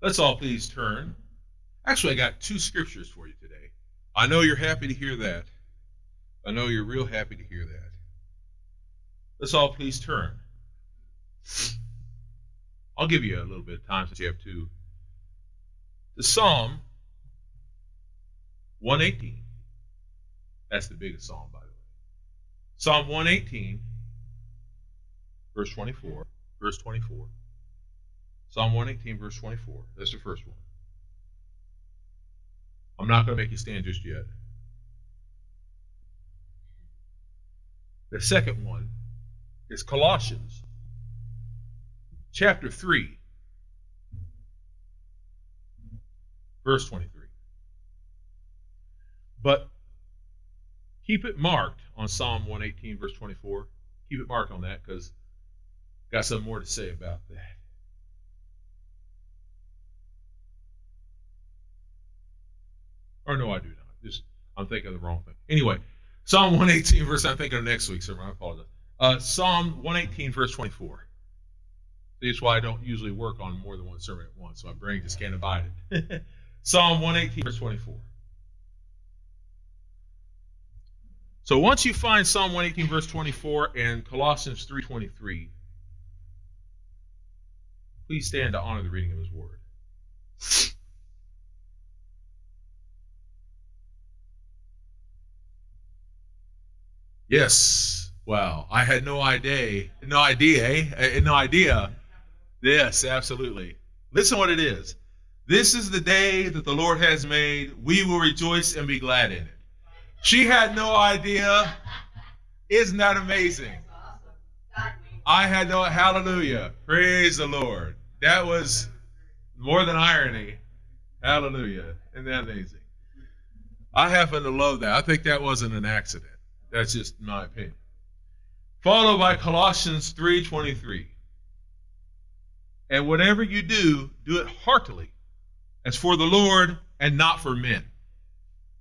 Let's all please turn. Actually, I got two scriptures for you today. I know you're happy to hear that. I know you're real happy to hear that. Let's all please turn. I'll give you a little bit of time since you have two. The Psalm 118. That's the biggest psalm, by the way. Psalm 118, verse 24. Verse 24. Psalm 118, verse 24. That's the first one. I'm not going to make you stand just yet. The second one is Colossians chapter 3, verse 23. But keep it marked on Psalm 118, verse 24. Keep it marked on that because got some more to say about that. Or no, I do not. Just I'm thinking of the wrong thing. Anyway, Psalm 118, verse I'm thinking of next week, sermon. I apologize. Uh, Psalm 118, verse 24. That's why I don't usually work on more than one sermon at once, so my brain just can't abide it. Psalm 118, verse 24. So once you find Psalm 118, verse 24, and Colossians 3.23, please stand to honor the reading of his word. Yes. Wow. I had no idea. No idea, eh? No idea. Yes, absolutely. Listen what it is. This is the day that the Lord has made. We will rejoice and be glad in it. She had no idea. Isn't that amazing? I had no hallelujah. Praise the Lord. That was more than irony. Hallelujah. Isn't that amazing? I happen to love that. I think that wasn't an accident. That's just my opinion. Followed by Colossians 3:23. And whatever you do, do it heartily, as for the Lord and not for men.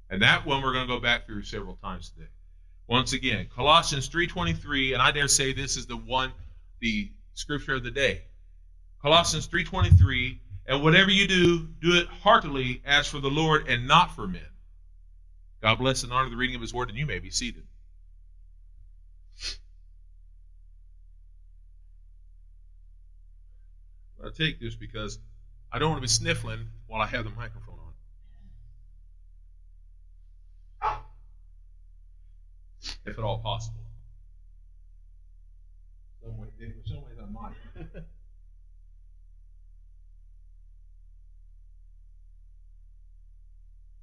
And that one we're going to go back through several times today. Once again, Colossians 3:23, and I dare say this is the one, the scripture of the day. Colossians 3:23, and whatever you do, do it heartily as for the Lord and not for men. God bless and honor the reading of his word, and you may be seated. I take this because I don't want to be sniffling while I have the microphone on. If at all possible. Some way, some ways I might.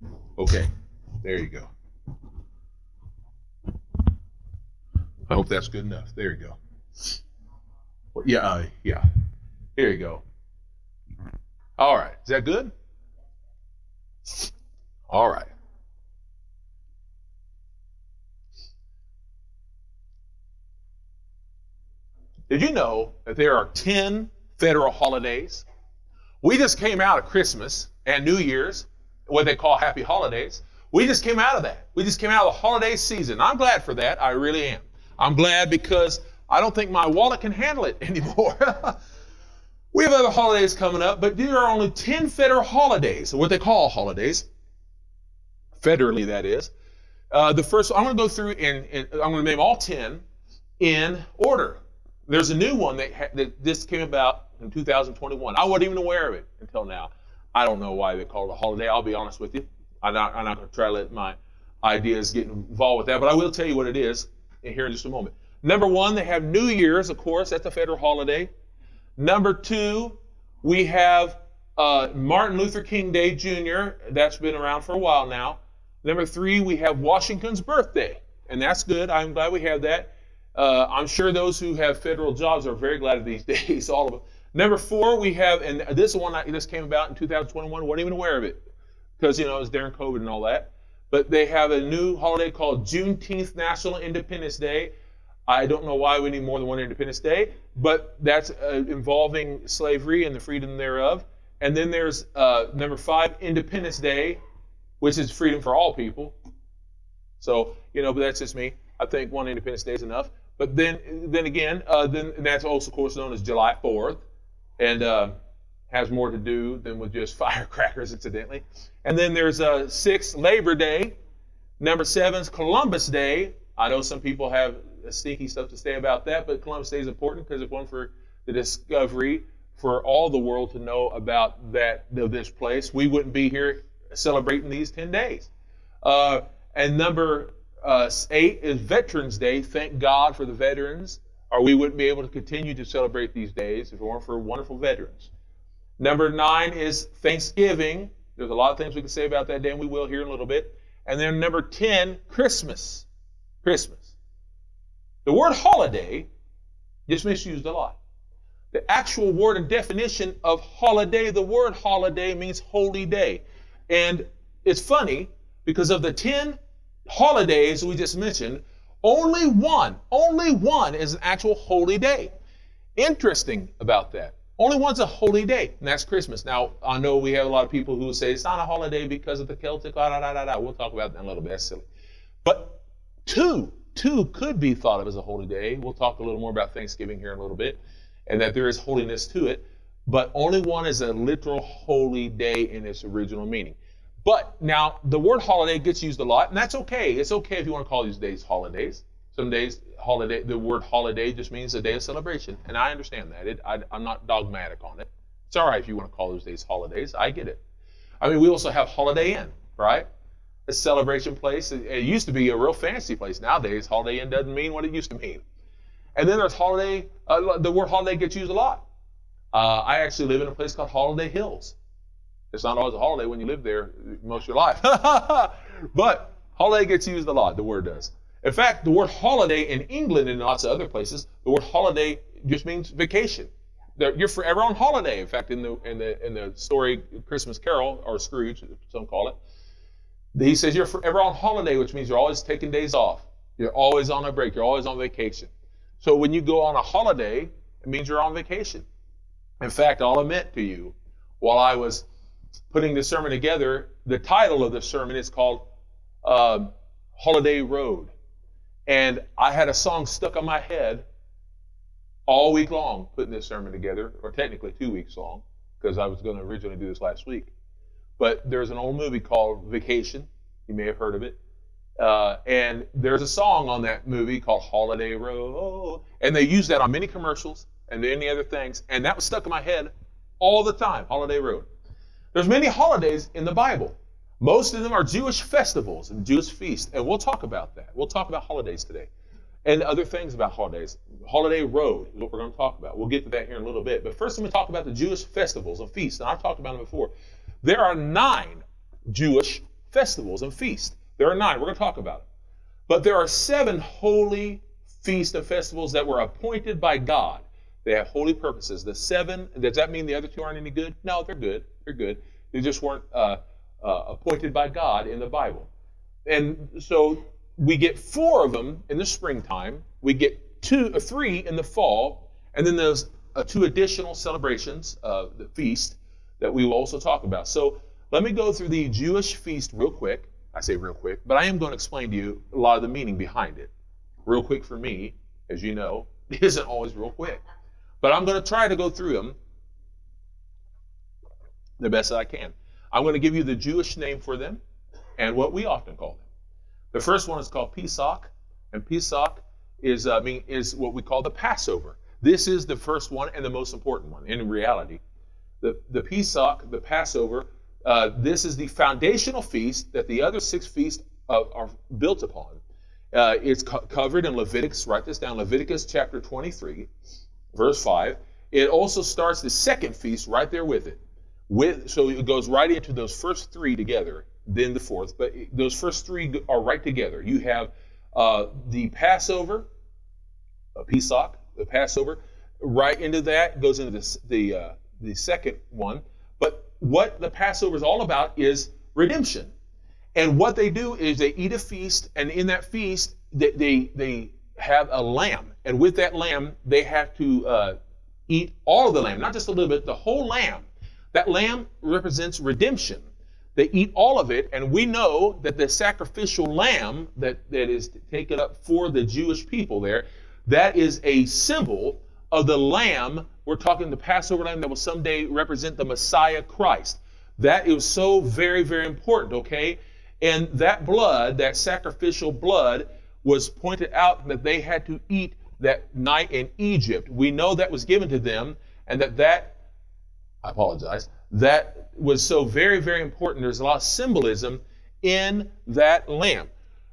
okay, there you go. I hope that's good enough. There you go. Well, yeah, uh, yeah. Here you go. All right. Is that good? All right. Did you know that there are 10 federal holidays? We just came out of Christmas and New Year's, what they call happy holidays. We just came out of that. We just came out of the holiday season. I'm glad for that. I really am. I'm glad because I don't think my wallet can handle it anymore. We have other holidays coming up, but there are only 10 federal holidays, what they call holidays, federally that is. Uh, the first, I'm going to go through and, and, I'm going to name all 10 in order. There's a new one that, ha- that this came about in 2021. I wasn't even aware of it until now. I don't know why they call it a holiday. I'll be honest with you. I'm not, I'm not going to try to let my ideas get involved with that, but I will tell you what it is here in just a moment. Number one, they have New Year's, of course, that's a federal holiday. Number two, we have uh, Martin Luther King Day Jr., that's been around for a while now. Number three, we have Washington's birthday, and that's good. I'm glad we have that. Uh, I'm sure those who have federal jobs are very glad of these days, all of them. Number four, we have, and this one this came about in 2021. wasn't even aware of it because you know it was during COVID and all that. But they have a new holiday called Juneteenth National Independence Day. I don't know why we need more than one Independence Day, but that's uh, involving slavery and the freedom thereof. And then there's uh, number five, Independence Day, which is freedom for all people. So you know, but that's just me. I think one Independence Day is enough. But then, then again, uh, then that's also of course known as July 4th, and uh, has more to do than with just firecrackers, incidentally. And then there's a six Labor Day. Number seven is Columbus Day. I know some people have sneaky stuff to say about that, but Columbus Day is important because it's one for the discovery for all the world to know about that of this place. We wouldn't be here celebrating these 10 days. Uh, and number uh, eight is Veterans Day. Thank God for the veterans, or we wouldn't be able to continue to celebrate these days if it weren't for wonderful veterans. Number nine is Thanksgiving. There's a lot of things we can say about that day, and we will here in a little bit. And then number 10, Christmas. Christmas. The word holiday gets misused a lot. The actual word and definition of holiday, the word holiday means holy day. And it's funny because of the 10 holidays we just mentioned, only one, only one is an actual holy day. Interesting about that. Only one's a holy day, and that's Christmas. Now, I know we have a lot of people who say it's not a holiday because of the Celtic, da, da, da, da. We'll talk about that in a little bit. That's silly. But two, two could be thought of as a holy day. We'll talk a little more about Thanksgiving here in a little bit, and that there is holiness to it. But only one is a literal holy day in its original meaning. But now the word holiday gets used a lot, and that's okay. It's okay if you want to call these days holidays. Some days, holiday, the word holiday just means a day of celebration, and I understand that. It, I, I'm not dogmatic on it. It's all right if you want to call those days holidays. I get it. I mean, we also have Holiday Inn, right? A celebration place. It, used to be a real fancy place. Nowadays, Holiday Inn doesn't mean what it used to mean. And then there's holiday. Uh, the word holiday gets used a lot. Uh, I actually live in a place called Holiday Hills. It's not always a holiday when you live there most of your life. but holiday gets used a lot, the word does. In fact, the word holiday in England and lots of other places, the word holiday just means vacation. You're forever on holiday. In fact, in the in the in the story Christmas Carol or Scrooge, some call it, he says you're forever on holiday, which means you're always taking days off. You're always on a break. You're always on vacation. So when you go on a holiday, it means you're on vacation. In fact, I'll admit to you, while I was putting this sermon together, the title of the sermon is called uh, Holiday Road. And I had a song stuck on my head all week long putting this sermon together, or technically two weeks long, because I was going to originally do this last week. But there's an old movie called Vacation. You may have heard of it. Uh, and there's a song on that movie called Holiday Road. And they use that on many commercials and many other things. And that was stuck in my head all the time Holiday Road. There's many holidays in the Bible. Most of them are Jewish festivals and Jewish feasts, and we'll talk about that. We'll talk about holidays today and other things about holidays. Holiday Road is what we're going to talk about. We'll get to that here in a little bit. But first, I'm going to talk about the Jewish festivals and feasts. And I've talked about them before. There are nine Jewish festivals and feasts. There are nine. We're going to talk about it. But there are seven holy feasts and festivals that were appointed by God they have holy purposes. The seven, does that mean the other two aren't any good? No, they're good. They're good. They just weren't uh, uh, appointed by God in the Bible. And so we get four of them in the springtime. We get two uh, three in the fall. And then there's uh, two additional celebrations, uh, the feast, that we will also talk about. So let me go through the Jewish feast real quick. I say real quick, but I am going to explain to you a lot of the meaning behind it. Real quick for me, as you know, isn't always real quick. But I'm going to try to go through them the best that I can. I'm going to give you the Jewish name for them and what we often call them. The first one is called Pesach, and Pesach is, uh, mean, is what we call the Passover. This is the first one and the most important one in reality. The, the Pesach, the Passover, uh, this is the foundational feast that the other six feasts uh, are built upon. Uh, it's co- covered in Leviticus, write this down, Leviticus chapter 23 verse 5. It also starts the second feast right there with it. With so it goes right into those first three together, then the fourth. But those first three are right together. You have uh, the Passover, a Pesach, the Passover, right into that goes into the the, uh, the second one. But what the Passover is all about is redemption. And what they do is they eat a feast, and in that feast, they, they, they have a lamb, and with that lamb, they have to uh, eat all the lamb, not just a little bit, the whole lamb. That lamb represents redemption. They eat all of it, and we know that the sacrificial lamb that, that is taken up for the Jewish people there, that is a symbol of the lamb. We're talking the Passover lamb that will someday represent the Messiah Christ. That is so very, very important, okay? And that blood, that sacrificial blood, was pointed out that they had to eat that night in Egypt. We know that was given to them, and that that, I apologize, that was so very, very important. There's a lot of symbolism in that lamb.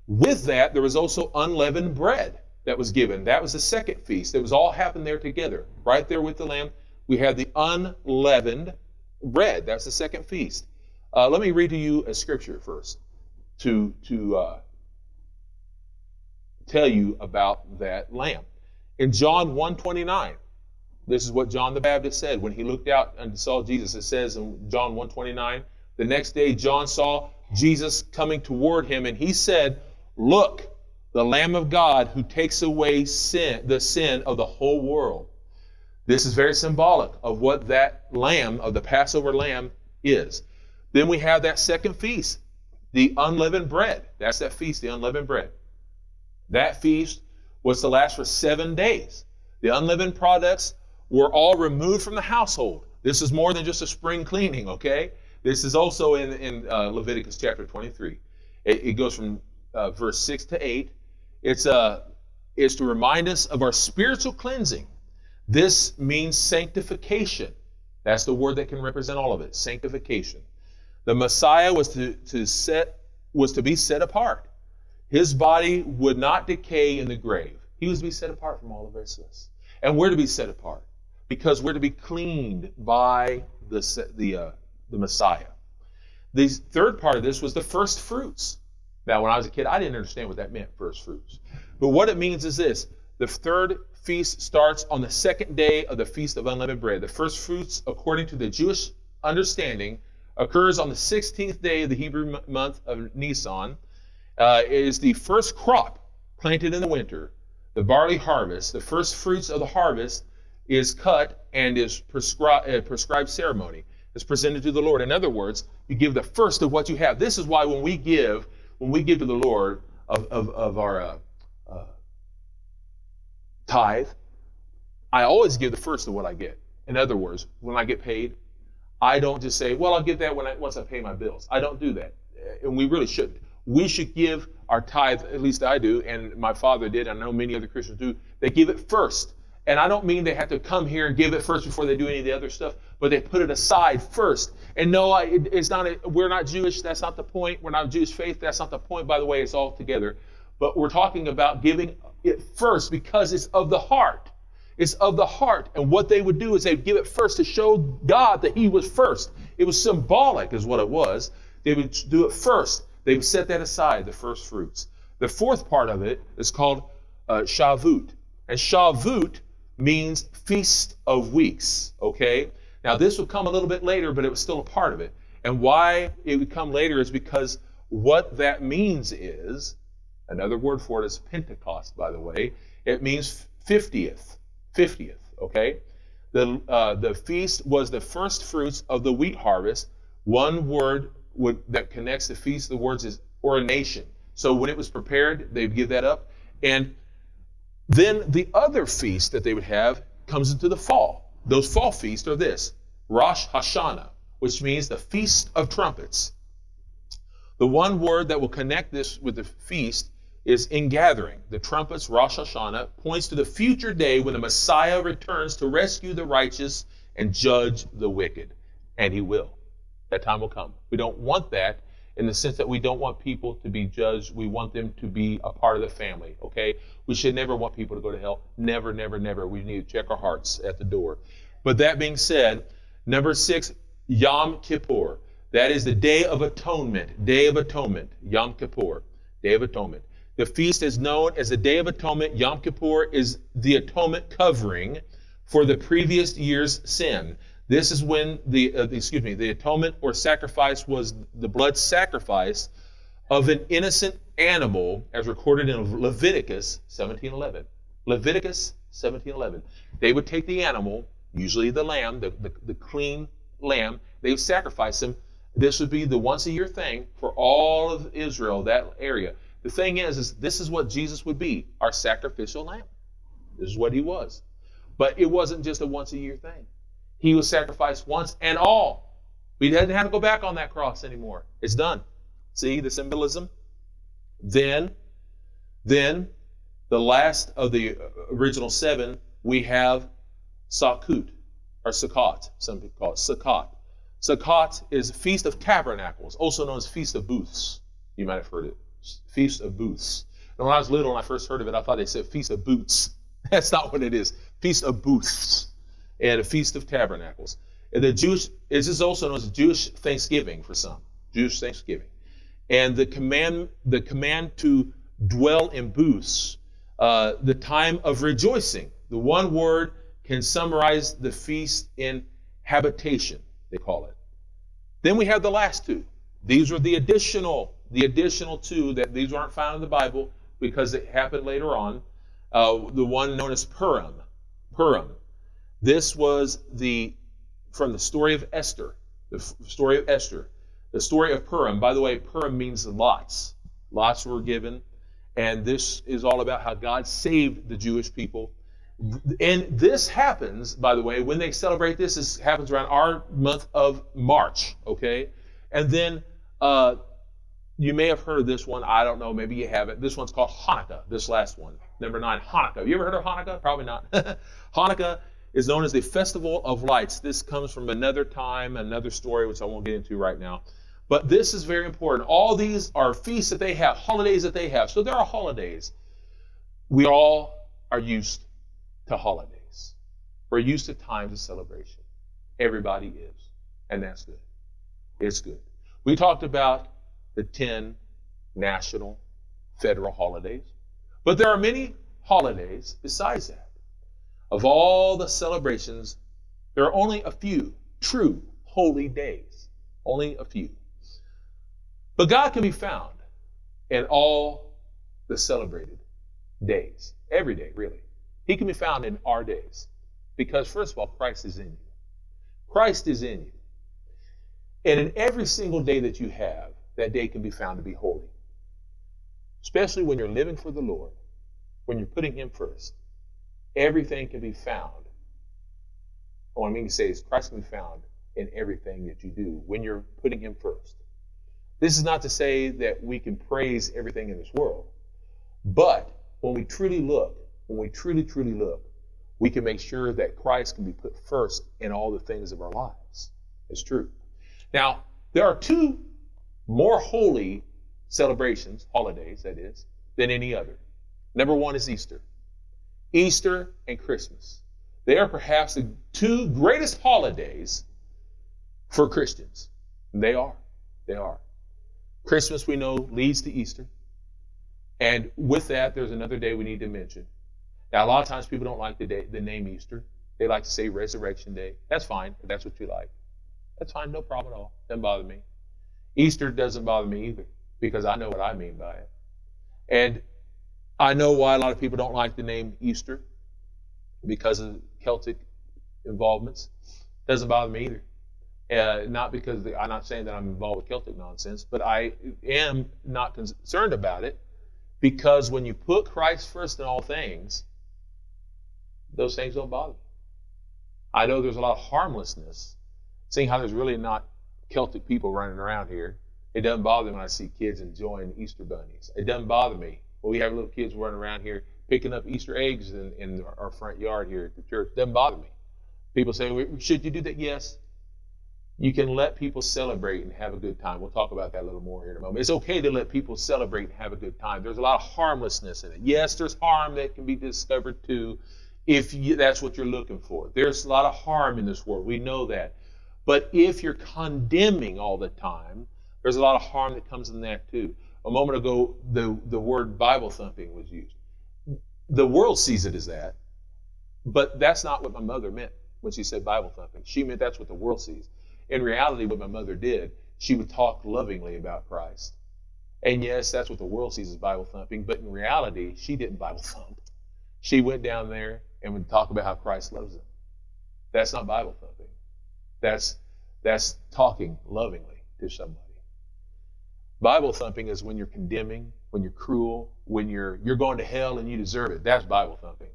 With that, there was also unleavened bread that was given. That was the second feast. It was all happened there together. Right there with the lamb, we had the unleavened bread. That's the second feast. Uh, let me read to you a scripture first to, to uh, tell you about that lamb. In John 129, this is what John the Baptist said when he looked out and saw Jesus. It says in John 129, the next day John saw Jesus coming toward him, and he said, Look, the Lamb of God who takes away sin, the sin of the whole world. This is very symbolic of what that lamb, of the Passover lamb, is. Then we have that second feast, the unleavened bread. That's that feast, the unleavened bread. That feast was to last for seven days. The unleavened products were all removed from the household. This is more than just a spring cleaning, okay? This is also in, in uh, Leviticus chapter 23. It, it goes from uh, verse 6 to 8. It's, uh, it's to remind us of our spiritual cleansing. This means sanctification. That's the word that can represent all of it sanctification. The Messiah was to, to, set, was to be set apart. His body would not decay in the grave. He was to be set apart from all of us. And we're to be set apart because we're to be cleaned by the, the, uh, the Messiah. The third part of this was the first fruits. Now, when I was a kid, I didn't understand what that meant, first fruits. But what it means is this the third feast starts on the second day of the Feast of Unleavened Bread. The first fruits, according to the Jewish understanding, occurs on the 16th day of the Hebrew month of Nisan. Uh, it is the first crop planted in the winter, the barley harvest. The first fruits of the harvest is cut and is prescri- uh, prescribed ceremony. Is presented to the Lord. In other words, you give the first of what you have. This is why when we give, when we give to the Lord of, of, of our uh, uh, tithe, I always give the first of what I get. In other words, when I get paid, I don't just say, well, I'll give that when I, once I pay my bills. I don't do that. And we really shouldn't. We should give our tithe, at least I do, and my father did, I know many other Christians do. They give it first. And I don't mean they have to come here and give it first before they do any of the other stuff, but they put it aside first. And no, it's not. A, we're not Jewish. That's not the point. We're not Jewish faith. That's not the point. By the way, it's all together. But we're talking about giving it first because it's of the heart. It's of the heart. And what they would do is they'd give it first to show God that He was first. It was symbolic, is what it was. They would do it first. They would set that aside, the first fruits. The fourth part of it is called uh, Shavuot. And Shavuot means Feast of Weeks, okay? Now, this would come a little bit later, but it was still a part of it. And why it would come later is because what that means is, another word for it is Pentecost, by the way. It means 50th. 50th, okay? The, uh, the feast was the first fruits of the wheat harvest. One word would, that connects the feast, the words is ordination. So when it was prepared, they'd give that up. And then the other feast that they would have comes into the fall. Those fall feasts are this Rosh Hashanah, which means the Feast of Trumpets. The one word that will connect this with the feast is ingathering. The trumpets, Rosh Hashanah, points to the future day when the Messiah returns to rescue the righteous and judge the wicked. And he will. That time will come. We don't want that in the sense that we don't want people to be judged. We want them to be a part of the family, okay? We should never want people to go to hell. Never, never, never. We need to check our hearts at the door. But that being said, number six, Yom Kippur. That is the Day of Atonement. Day of Atonement. Yom Kippur. Day of Atonement. The feast is known as the Day of Atonement. Yom Kippur is the atonement covering for the previous year's sin. This is when the, uh, excuse me, the atonement or sacrifice was the blood sacrifice of an innocent animal as recorded in Leviticus 17:11. Leviticus 17:11. They would take the animal, usually the lamb, the, the, the clean lamb, they would sacrifice him. This would be the once a year thing for all of Israel, that area. The thing is, is this is what Jesus would be, our sacrificial lamb. This is what he was. But it wasn't just a once a year thing. He was sacrificed once and all. We didn't have to go back on that cross anymore. It's done. See the symbolism? Then, then the last of the original seven, we have Sukkot, or Sukkot, some people call it Sukkot. Sukkot is Feast of Tabernacles, also known as Feast of Booths. You might have heard it. Feast of Booths. And when I was little and I first heard of it, I thought they said Feast of Boots. That's not what it is. Feast of Booths and a Feast of Tabernacles. And the Jewish, this is also known as Jewish Thanksgiving for some. Jewish Thanksgiving. And the command, the command to dwell in booths, uh, the time of rejoicing. The one word can summarize the feast in habitation, they call it. Then we have the last two. These are the additional, the additional two that these aren't found in the Bible because it happened later on. Uh, the one known as Purim. Purim. This was the from the story of Esther. The f- story of Esther. The story of Purim. By the way, Purim means lots. Lots were given, and this is all about how God saved the Jewish people. And this happens, by the way, when they celebrate this. This happens around our month of March. Okay, and then uh, you may have heard of this one. I don't know. Maybe you haven't. This one's called Hanukkah. This last one, number nine, Hanukkah. You ever heard of Hanukkah? Probably not. Hanukkah is known as the Festival of Lights. This comes from another time, another story, which I won't get into right now. But this is very important. All these are feasts that they have, holidays that they have. So there are holidays. We all are used to holidays. We're used to times of celebration. Everybody is. And that's good. It's good. We talked about the 10 national federal holidays. But there are many holidays besides that. Of all the celebrations, there are only a few true holy days. Only a few. But God can be found in all the celebrated days. Every day, really. He can be found in our days. Because, first of all, Christ is in you. Christ is in you. And in every single day that you have, that day can be found to be holy. Especially when you're living for the Lord, when you're putting Him first. Everything can be found. What I mean to say is Christ can be found in everything that you do when you're putting Him first. This is not to say that we can praise everything in this world, but when we truly look, when we truly, truly look, we can make sure that Christ can be put first in all the things of our lives. It's true. Now, there are two more holy celebrations, holidays, that is, than any other. Number one is Easter. Easter and Christmas. They are perhaps the two greatest holidays for Christians. They are. They are. Christmas, we know, leads to Easter. And with that, there's another day we need to mention. Now, a lot of times people don't like the, day, the name Easter. They like to say Resurrection Day. That's fine if that's what you like. That's fine, no problem at all. Doesn't bother me. Easter doesn't bother me either because I know what I mean by it. And I know why a lot of people don't like the name Easter because of Celtic involvements. Doesn't bother me either. Uh, not because the, I'm not saying that I'm involved with Celtic nonsense, but I am not concerned about it because when you put Christ first in all things, those things don't bother me. I know there's a lot of harmlessness, seeing how there's really not Celtic people running around here. It doesn't bother me when I see kids enjoying Easter bunnies. It doesn't bother me we have little kids running around here picking up Easter eggs in, in our front yard here at the church. Doesn't bother me. People say, should you do that? Yes. You can let people celebrate and have a good time. We'll talk about that a little more here in a moment. It's okay to let people celebrate and have a good time. There's a lot of harmlessness in it. Yes, there's harm that can be discovered too, if you, that's what you're looking for. There's a lot of harm in this world. We know that. But if you're condemning all the time, there's a lot of harm that comes in that too. A moment ago, the, the word Bible thumping was used. The world sees it as that, but that's not what my mother meant when she said Bible thumping. She meant that's what the world sees. In reality, what my mother did, she would talk lovingly about Christ. And yes, that's what the world sees as Bible thumping, but in reality, she didn't Bible thump. She went down there and would talk about how Christ loves them. That's not Bible thumping. That's that's talking lovingly to somebody. Bible thumping is when you're condemning, when you're cruel, when you're you're going to hell and you deserve it. That's Bible thumping.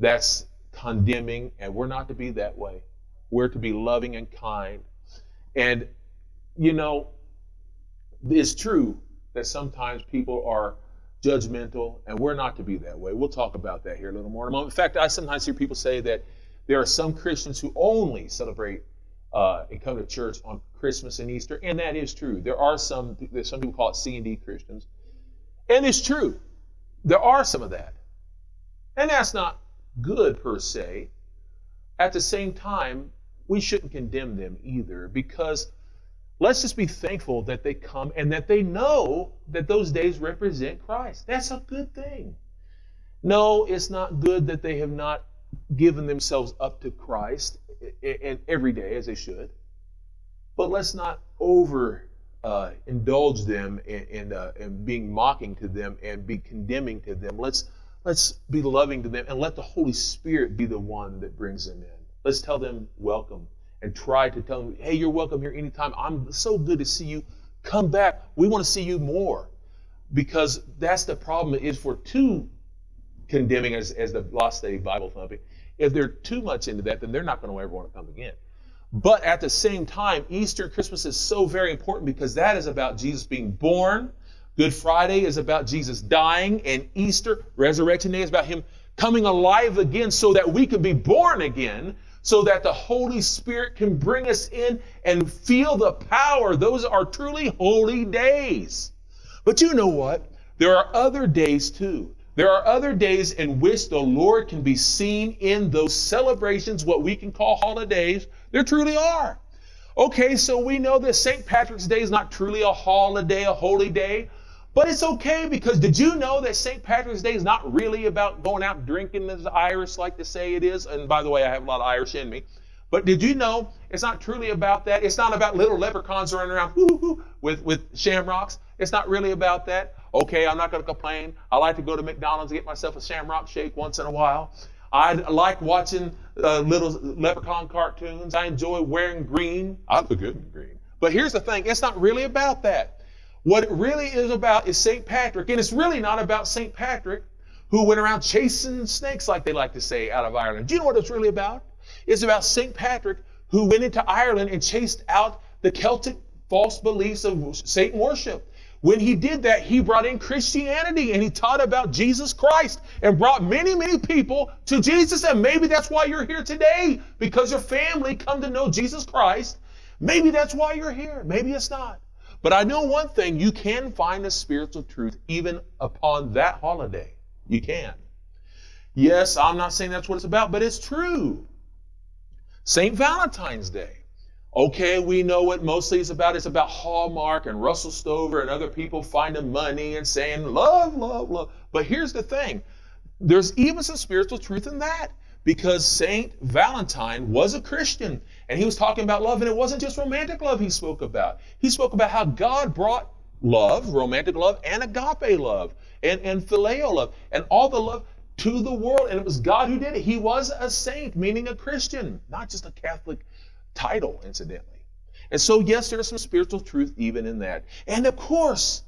That's condemning, and we're not to be that way. We're to be loving and kind. And, you know, it's true that sometimes people are judgmental, and we're not to be that way. We'll talk about that here a little more in a moment. In fact, I sometimes hear people say that there are some Christians who only celebrate uh, and come to church on Christmas and Easter, and that is true. There are some, some people call it C and D Christians, and it's true. There are some of that, and that's not good per se. At the same time, we shouldn't condemn them either because let's just be thankful that they come and that they know that those days represent Christ. That's a good thing. No, it's not good that they have not given themselves up to Christ and every day as they should. But let's not over uh, indulge them in, uh, in being mocking to them and be condemning to them. Let's let's be loving to them and let the Holy Spirit be the one that brings them in. Let's tell them welcome and try to tell them, hey, you're welcome here anytime. I'm so good to see you. Come back. We want to see you more. Because that's the problem is for too condemning as, as the Lost City Bible thumping. If they're too much into that, then they're not going to ever want to come again. But at the same time, Easter Christmas is so very important because that is about Jesus being born. Good Friday is about Jesus dying, and Easter, Resurrection Day, is about Him coming alive again so that we can be born again, so that the Holy Spirit can bring us in and feel the power. Those are truly holy days. But you know what? There are other days too. There are other days in which the Lord can be seen in those celebrations, what we can call holidays. There truly are. Okay, so we know that St. Patrick's Day is not truly a holiday, a holy day, but it's okay because did you know that St. Patrick's Day is not really about going out drinking as the Irish like to say it is? And by the way, I have a lot of Irish in me. But did you know it's not truly about that? It's not about little leprechauns running around with, with shamrocks. It's not really about that. Okay, I'm not going to complain. I like to go to McDonald's and get myself a shamrock shake once in a while. I like watching uh, little leprechaun cartoons. I enjoy wearing green. I look good in green. But here's the thing it's not really about that. What it really is about is St. Patrick. And it's really not about St. Patrick who went around chasing snakes, like they like to say, out of Ireland. Do you know what it's really about? It's about St. Patrick who went into Ireland and chased out the Celtic false beliefs of Satan worship. When he did that, he brought in Christianity and he taught about Jesus Christ and brought many, many people to Jesus. And maybe that's why you're here today because your family come to know Jesus Christ. Maybe that's why you're here. Maybe it's not. But I know one thing you can find a spiritual truth even upon that holiday. You can. Yes, I'm not saying that's what it's about, but it's true. St. Valentine's Day. Okay, we know what mostly it's about. It's about Hallmark and Russell Stover and other people finding money and saying love, love, love. But here's the thing there's even some spiritual truth in that because Saint Valentine was a Christian and he was talking about love, and it wasn't just romantic love he spoke about. He spoke about how God brought love, romantic love, and agape love, and, and phileo love, and all the love to the world. And it was God who did it. He was a saint, meaning a Christian, not just a Catholic title, incidentally. And so, yes, there's some spiritual truth even in that. And of course,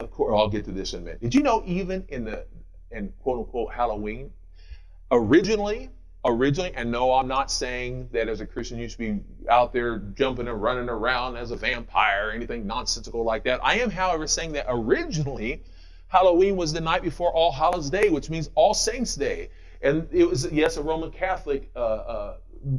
of course, I'll get to this in a minute. Did you know even in the in quote unquote Halloween, originally, originally, and no, I'm not saying that as a Christian you should be out there jumping and running around as a vampire or anything nonsensical like that. I am, however, saying that originally Halloween was the night before All Hallows Day, which means All Saints Day. And it was, yes, a Roman Catholic uh, uh,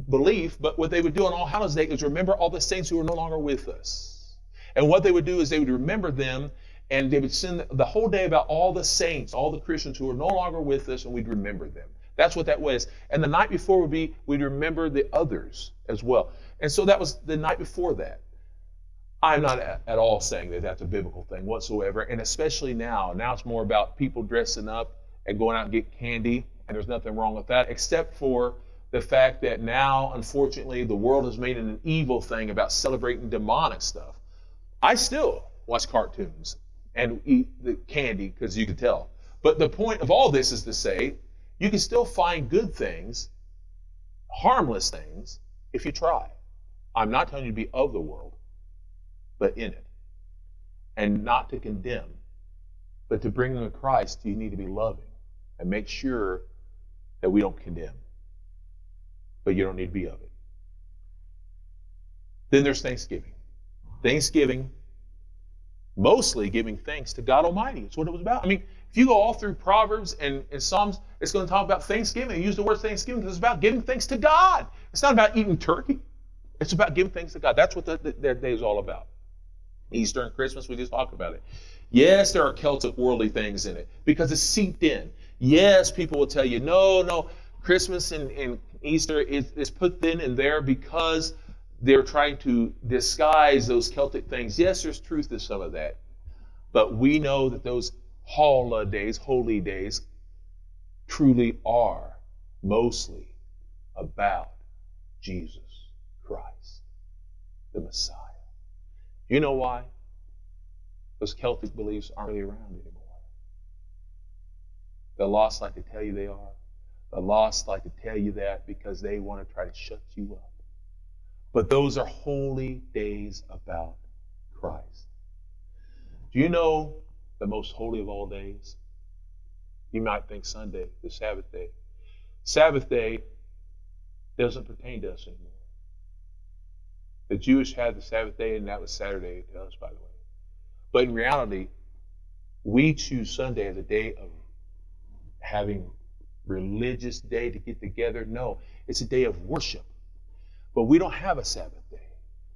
belief, but what they would do on All Hallows Day is remember all the saints who are no longer with us. And what they would do is they would remember them and they would send the whole day about all the saints, all the Christians who are no longer with us, and we'd remember them. That's what that was. And the night before would be we'd remember the others as well. And so that was the night before that. I'm not at all saying that that's a biblical thing whatsoever. And especially now, now it's more about people dressing up and going out and get candy, and there's nothing wrong with that, except for the fact that now, unfortunately, the world has made it an evil thing about celebrating demonic stuff. I still watch cartoons and eat the candy because you can tell. But the point of all this is to say you can still find good things, harmless things, if you try. I'm not telling you to be of the world, but in it. And not to condemn, but to bring them to Christ, you need to be loving and make sure that we don't condemn. But you don't need to be of it. Then there's Thanksgiving. Thanksgiving, mostly giving thanks to God Almighty. It's what it was about. I mean, if you go all through Proverbs and, and Psalms, it's going to talk about Thanksgiving. They use the word Thanksgiving because it's about giving thanks to God. It's not about eating turkey. It's about giving thanks to God. That's what the, the, their day is all about. Easter and Christmas, we just talked about it. Yes, there are Celtic worldly things in it because it's seeped in. Yes, people will tell you, no, no, Christmas and, and Easter is, is put then and there because they're trying to disguise those Celtic things. Yes, there's truth to some of that. But we know that those holidays, holy days, truly are mostly about Jesus Christ, the Messiah. You know why? Those Celtic beliefs aren't really around anymore. The lost like to tell you they are. The lost like to tell you that because they want to try to shut you up. But those are holy days about Christ. Do you know the most holy of all days? You might think Sunday, the Sabbath day. Sabbath day doesn't pertain to us anymore. The Jewish had the Sabbath day, and that was Saturday to us, by the way. But in reality, we choose Sunday as a day of having religious day to get together. No, it's a day of worship. But we don't have a Sabbath day.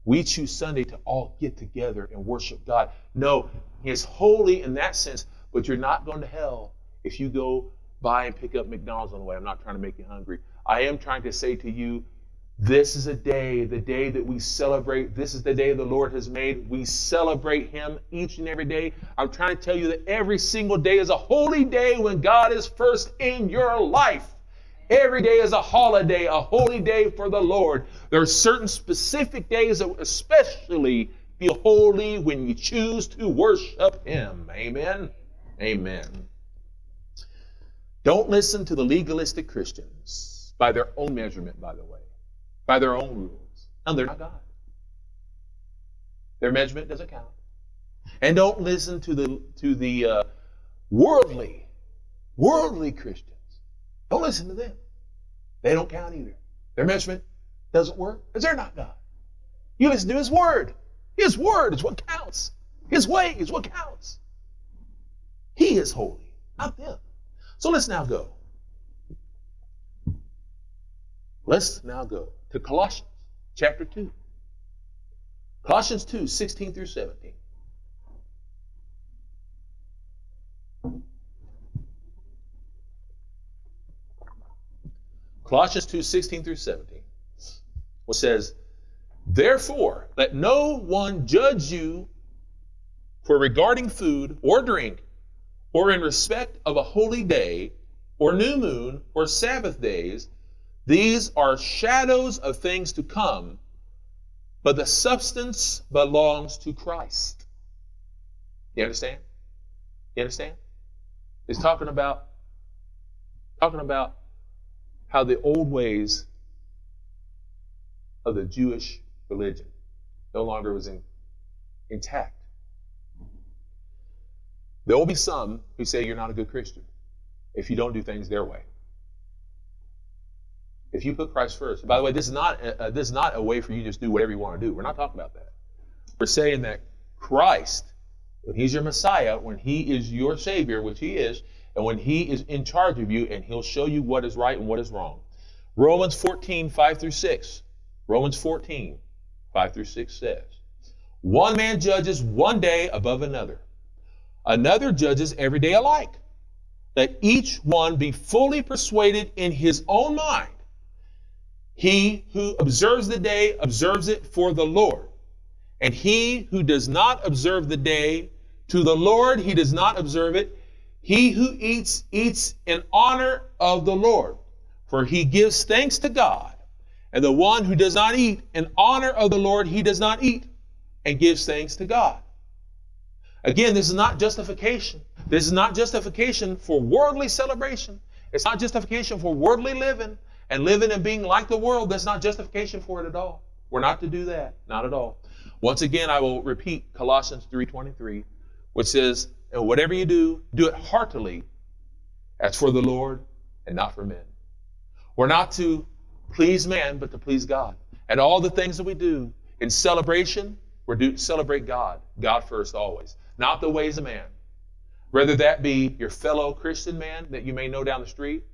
We choose Sunday to all get together and worship God. No, it's holy in that sense, but you're not going to hell if you go by and pick up McDonald's on the way. I'm not trying to make you hungry. I am trying to say to you, this is a day, the day that we celebrate. This is the day the Lord has made. We celebrate Him each and every day. I'm trying to tell you that every single day is a holy day when God is first in your life. Every day is a holiday, a holy day for the Lord. There are certain specific days that especially feel holy when you choose to worship Him. Amen. Amen. Don't listen to the legalistic Christians by their own measurement, by the way by their own rules. And they're not God. Their measurement doesn't count. And don't listen to the to the uh, worldly, worldly Christians. Don't listen to them. They don't count either. Their measurement doesn't work because they're not God. You listen to His Word. His Word is what counts. His way is what counts. He is holy, not them. So let's now go. Let's now go to Colossians chapter 2. Colossians 2, 16 through 17. Colossians 2, 16 through 17, which says, Therefore, let no one judge you for regarding food or drink, or in respect of a holy day, or new moon, or Sabbath days, these are shadows of things to come, but the substance belongs to Christ. You understand? You understand? He's talking about talking about how the old ways of the Jewish religion no longer was in, intact. There will be some who say you're not a good Christian if you don't do things their way. If you put Christ first. By the way, this is not a, this is not a way for you to just do whatever you want to do. We're not talking about that. We're saying that Christ, when He's your Messiah, when He is your Savior, which He is, and when He is in charge of you, and He'll show you what is right and what is wrong. Romans 14, 5 through 6. Romans 14, 5 through 6 says, One man judges one day above another, another judges every day alike. Let each one be fully persuaded in his own mind. He who observes the day observes it for the Lord. And he who does not observe the day, to the Lord he does not observe it. He who eats, eats in honor of the Lord, for he gives thanks to God. And the one who does not eat in honor of the Lord, he does not eat and gives thanks to God. Again, this is not justification. This is not justification for worldly celebration. It's not justification for worldly living and living and being like the world, that's not justification for it at all. We're not to do that, not at all. Once again, I will repeat Colossians 3:23, which says, "And whatever you do, do it heartily, as for the Lord and not for men." We're not to please man, but to please God. And all the things that we do in celebration, we're to celebrate God. God first always. Not the ways of man. Whether that be your fellow Christian man that you may know down the street,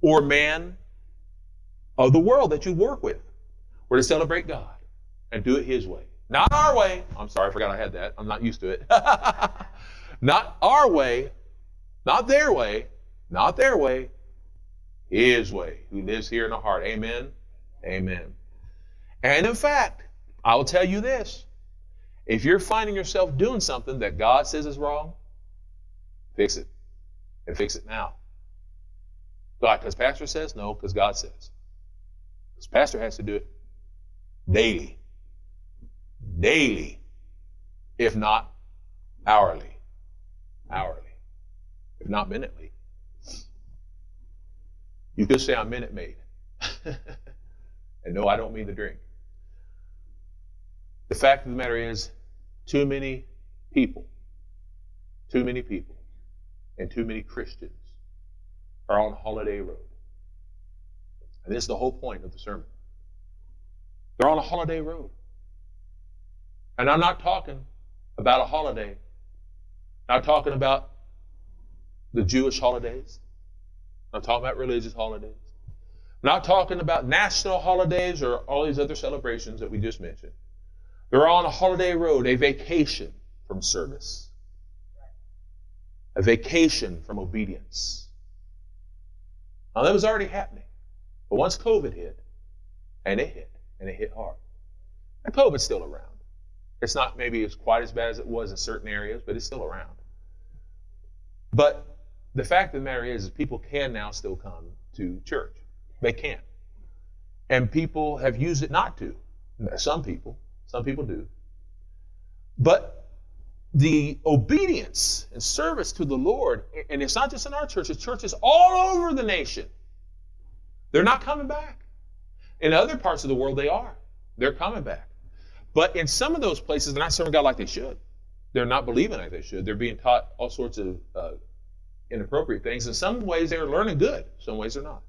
or man of the world that you work with. We're to celebrate God and do it His way. Not our way. I'm sorry, I forgot I had that. I'm not used to it. not our way, not their way, not their way, His way, who lives here in the heart. Amen. Amen. And in fact, I will tell you this if you're finding yourself doing something that God says is wrong, fix it. And fix it now. Why? Because Pastor says? No, because God says. Because Pastor has to do it daily. Daily. If not hourly. Hourly. If not minutely. You could say I'm minute maid. and no, I don't mean the drink. The fact of the matter is, too many people, too many people, and too many Christians are on holiday road. And this is the whole point of the sermon. They're on a holiday road. And I'm not talking about a holiday. I'm not talking about the Jewish holidays. I'm talking about religious holidays. Not talking about national holidays or all these other celebrations that we just mentioned. They're on a holiday road, a vacation from service, a vacation from obedience. Now, that was already happening. But once COVID hit, and it hit, and it hit hard, and COVID's still around. It's not maybe as quite as bad as it was in certain areas, but it's still around. But the fact of the matter is, is people can now still come to church. They can. And people have used it not to. Some people. Some people do. But the obedience and service to the Lord, and it's not just in our church, it's churches all over the nation. They're not coming back. In other parts of the world, they are. They're coming back. But in some of those places, they're not serving God like they should. They're not believing like they should. They're being taught all sorts of uh, inappropriate things. In some ways, they're learning good. Some ways, they're not.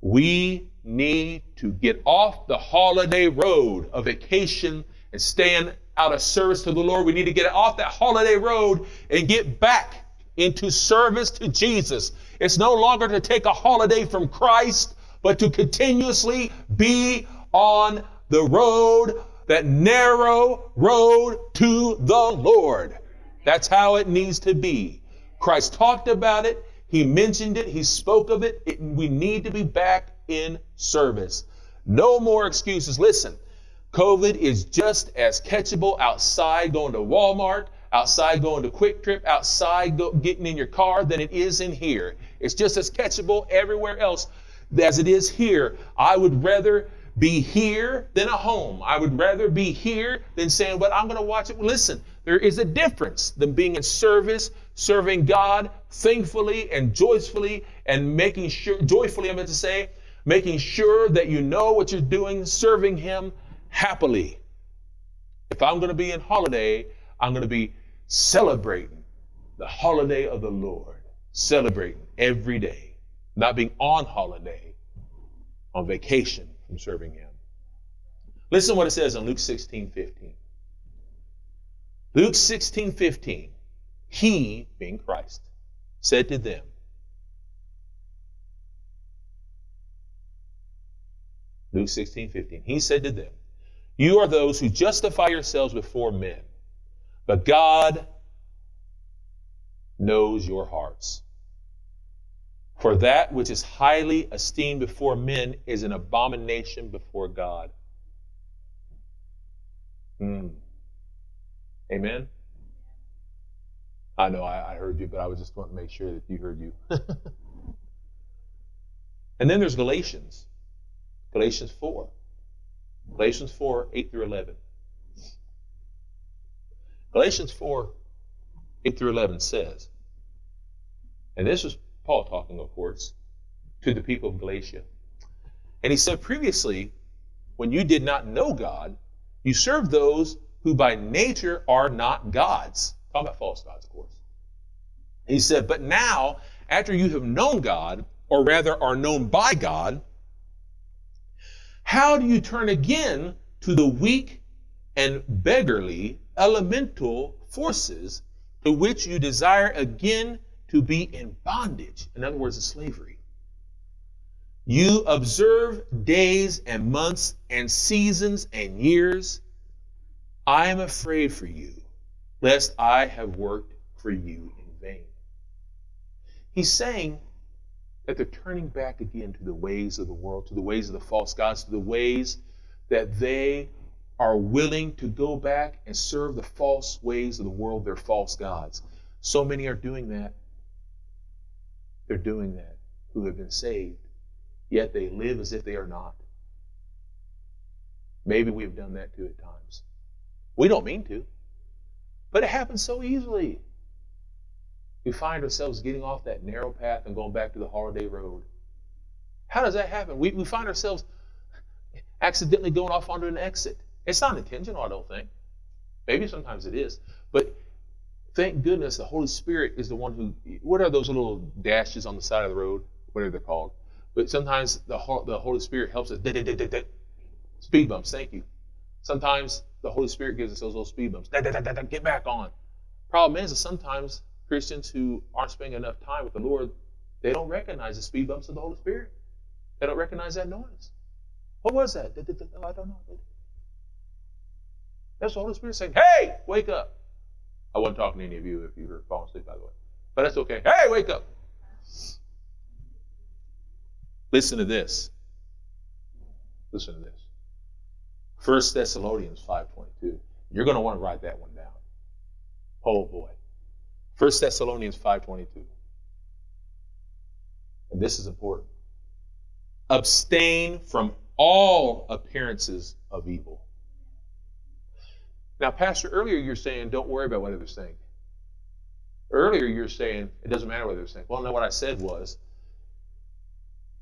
We need to get off the holiday road of vacation and stand out of service to the Lord. We need to get off that holiday road and get back into service to Jesus. It's no longer to take a holiday from Christ, but to continuously be on the road, that narrow road to the Lord. That's how it needs to be. Christ talked about it. He mentioned it. He spoke of it. it we need to be back in service. No more excuses. Listen, COVID is just as catchable outside going to Walmart, outside going to QuikTrip, outside go, getting in your car than it is in here. It's just as catchable everywhere else as it is here. I would rather be here than at home. I would rather be here than saying, but I'm going to watch it. Listen, there is a difference than being in service, serving God thankfully and joyfully, and making sure, joyfully, I meant to say, making sure that you know what you're doing, serving Him happily. If I'm going to be in holiday, I'm going to be celebrating the holiday of the Lord, celebrating every day, not being on holiday, on vacation from serving Him. Listen what it says in Luke 16 15. Luke 16 15. He, being Christ, said to them, Luke 16 15. He said to them, you are those who justify yourselves before men, but God knows your hearts. For that which is highly esteemed before men is an abomination before God. Mm. Amen? I know I, I, heard you, but I was just wanting to make sure that you heard you. and then there's Galatians. Galatians 4. Galatians 4, 8 through 11. Galatians 4, 8 through 11 says, and this was Paul talking, of course, to the people of Galatia. And he said, previously, when you did not know God, you served those who by nature are not gods. Talking about false gods, of course. He said, but now, after you have known God, or rather are known by God, how do you turn again to the weak and beggarly elemental forces to which you desire again to be in bondage? In other words, a slavery. You observe days and months and seasons and years. I am afraid for you, lest I have worked for you in vain. He's saying that they're turning back again to the ways of the world, to the ways of the false gods, to the ways that they are willing to go back and serve the false ways of the world, their false gods. So many are doing that. They're doing that who have been saved, yet they live as if they are not. Maybe we've done that too at times. We don't mean to, but it happens so easily we find ourselves getting off that narrow path and going back to the holiday road. How does that happen? We, we find ourselves accidentally going off onto an exit. It's not intentional, I don't think. Maybe sometimes it is. But thank goodness the Holy Spirit is the one who, what are those little dashes on the side of the road? Whatever they're called. But sometimes the, the Holy Spirit helps us. Speed bumps, thank you. Sometimes the Holy Spirit gives us those little speed bumps. Get back on. Problem is sometimes Christians who aren't spending enough time with the Lord, they don't recognize the speed bumps of the Holy Spirit. They don't recognize that noise. What was that? I don't know. That's the Holy Spirit saying, Hey, wake up. I wasn't talking to any of you if you were falling asleep, by the way. But that's okay. Hey, wake up. Listen to this. Listen to this. 1 Thessalonians 5.22. You're going to want to write that one down. Oh boy. 1 Thessalonians 5.22. And this is important. Abstain from all appearances of evil. Now, Pastor, earlier you're saying don't worry about what others think. Earlier you're saying it doesn't matter what others think. Well, no, what I said was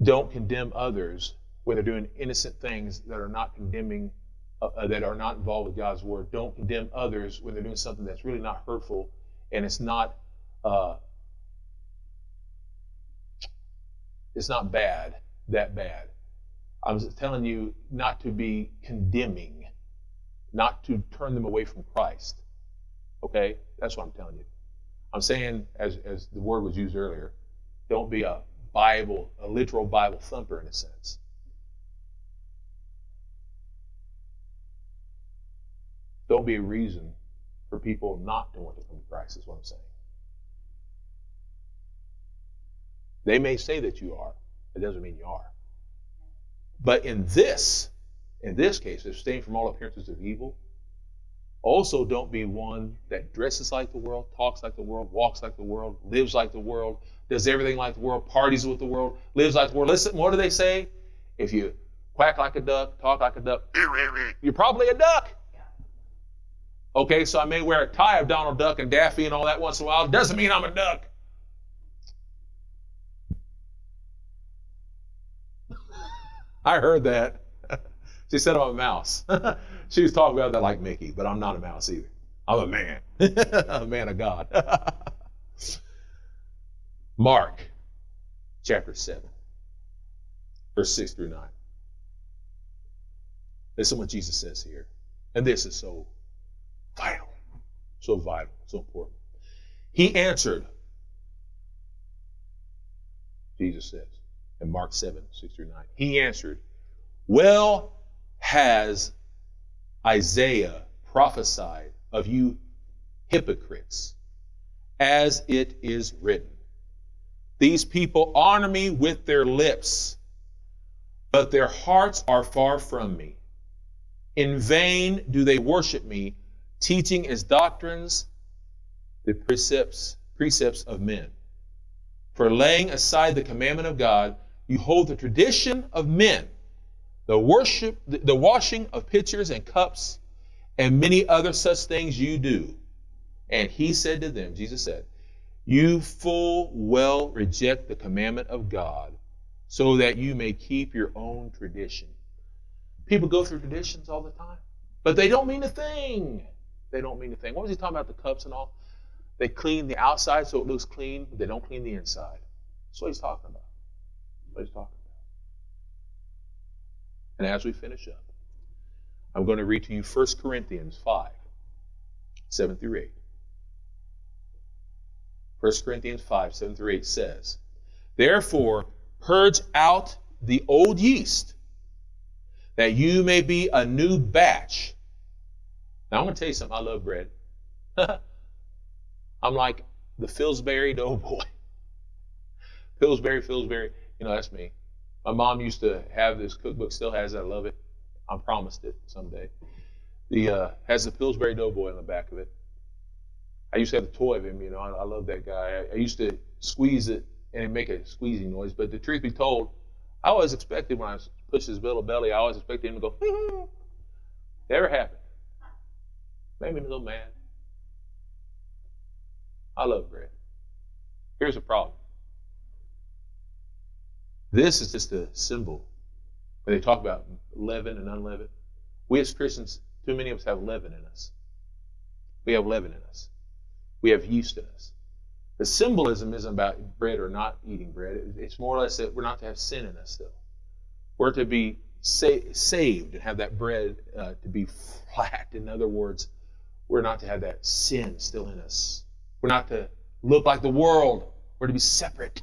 don't condemn others when they're doing innocent things that are not condemning, uh, uh that are not involved with God's word. Don't condemn others when they're doing something that's really not hurtful and it's not uh, it's not bad that bad. I was telling you not to be condemning, not to turn them away from Christ. Okay, that's what I'm telling you. I'm saying, as as the word was used earlier, don't be a Bible, a literal Bible thumper in a sense. Don't be a reason for people not to want to come to Christ, is what I'm saying. They may say that you are, it doesn't mean you are. But in this, in this case, abstain from all appearances of evil. Also, don't be one that dresses like the world, talks like the world, walks like the world, lives like the world, does everything like the world, parties with the world, lives like the world. Listen, what do they say? If you quack like a duck, talk like a duck, you're probably a duck. Okay, so I may wear a tie of Donald Duck and Daffy and all that once in a while. Doesn't mean I'm a duck. I heard that. She said I'm a mouse. she was talking about that like Mickey, but I'm not a mouse either. I'm a man, a man of God. Mark chapter 7, verse 6 through 9. Listen what Jesus says here. And this is so Vital. So vital, so important. He answered, Jesus says in Mark 7, 6 through 9. He answered, Well has Isaiah prophesied of you hypocrites, as it is written. These people honor me with their lips, but their hearts are far from me. In vain do they worship me teaching as doctrines the precepts, precepts of men. For laying aside the commandment of God, you hold the tradition of men, the worship, the washing of pitchers and cups, and many other such things you do. And he said to them, Jesus said, You full well reject the commandment of God, so that you may keep your own tradition. People go through traditions all the time, but they don't mean a thing they don't mean a thing. What was he talking about? The cups and all? They clean the outside so it looks clean, but they don't clean the inside. That's what he's talking about. what he's talking about. And as we finish up, I'm going to read to you 1 Corinthians 5, 7 through 8. 1 Corinthians 5, 7 through 8 says, Therefore, purge out the old yeast, that you may be a new batch. Now, I'm going to tell you something. I love bread. I'm like the Pillsbury doughboy. Pillsbury, Pillsbury. You know, that's me. My mom used to have this cookbook, still has it. I love it. I'm promised it someday. The uh, has the Pillsbury Doughboy on the back of it. I used to have the toy of him. You know, I, I love that guy. I, I used to squeeze it and it make a squeezing noise. But the truth be told, I always expected when I pushed his little belly, I always expected him to go. Never happened. Made me a little mad. I love bread. Here's the problem. This is just a symbol. When they talk about leaven and unleavened, we as Christians, too many of us have leaven in us. We have leaven in us. We have yeast in us. The symbolism isn't about bread or not eating bread. It's more or less that we're not to have sin in us still. We're to be sa- saved and have that bread uh, to be flat. In other words, we're not to have that sin still in us. We're not to look like the world. We're to be separate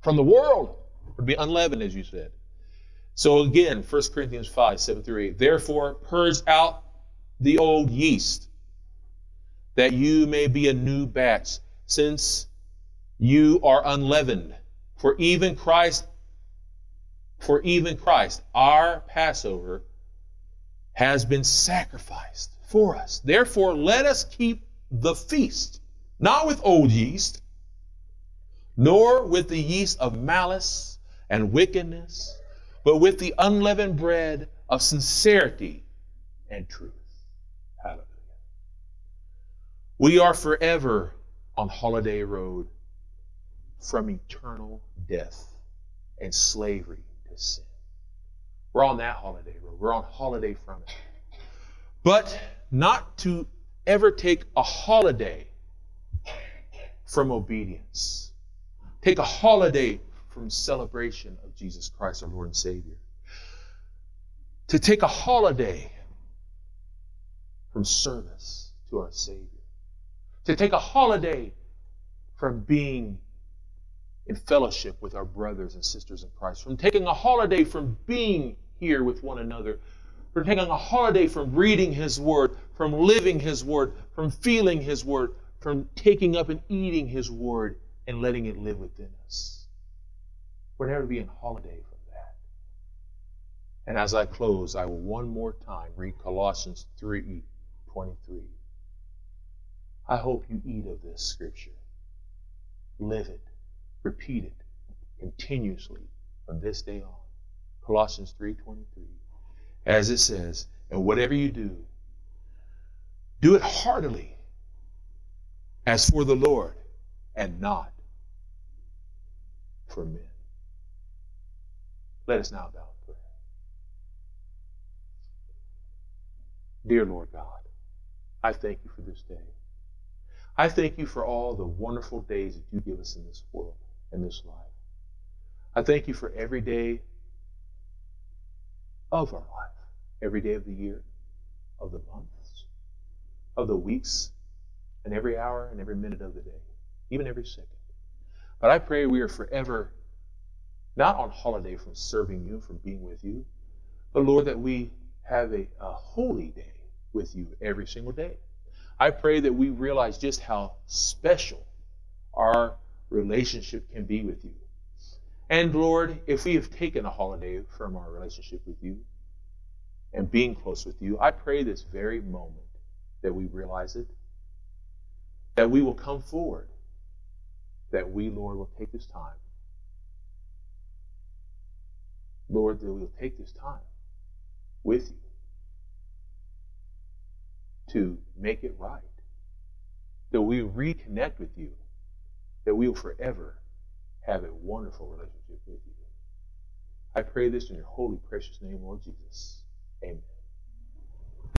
from the world. We're be unleavened, as you said. So again, 1 Corinthians 5, 7 through 8. Therefore, purge out the old yeast, that you may be a new batch, since you are unleavened. For even Christ, for even Christ, our Passover, has been sacrificed for us. Therefore, let us keep the feast, not with old yeast, nor with the yeast of malice and wickedness, but with the unleavened bread of sincerity and truth. Hallelujah. We are forever on holiday road from eternal death and slavery to sin. We're on that holiday road. We're on holiday from it. But not to ever take a holiday from obedience. Take a holiday from celebration of Jesus Christ, our Lord and Savior. To take a holiday from service to our Savior. To take a holiday from being in fellowship with our brothers and sisters in Christ, from taking a holiday from being here with one another, from taking a holiday from reading His Word, from living His Word, from feeling His Word, from taking up and eating His Word and letting it live within us. We're never to be on holiday from that. And as I close, I will one more time read Colossians 3 23. I hope you eat of this scripture. Live it Repeat it continuously from this day on. Colossians 3:23. As it says, and whatever you do, do it heartily as for the Lord and not for men. Let us now bow in prayer. Dear Lord God, I thank you for this day. I thank you for all the wonderful days that you give us in this world and this life. I thank you for every day of our life, every day of the year, of the months, of the weeks, and every hour and every minute of the day, even every second. But I pray we are forever not on holiday from serving you, from being with you, but Lord, that we have a, a holy day with you every single day. I pray that we realize just how special our relationship can be with you. And Lord, if we have taken a holiday from our relationship with you and being close with you, I pray this very moment that we realize it, that we will come forward, that we, Lord, will take this time. Lord, that we will take this time with you to make it right, that we reconnect with you that we will forever have a wonderful relationship with you. I pray this in your holy, precious name, Lord Jesus. Amen.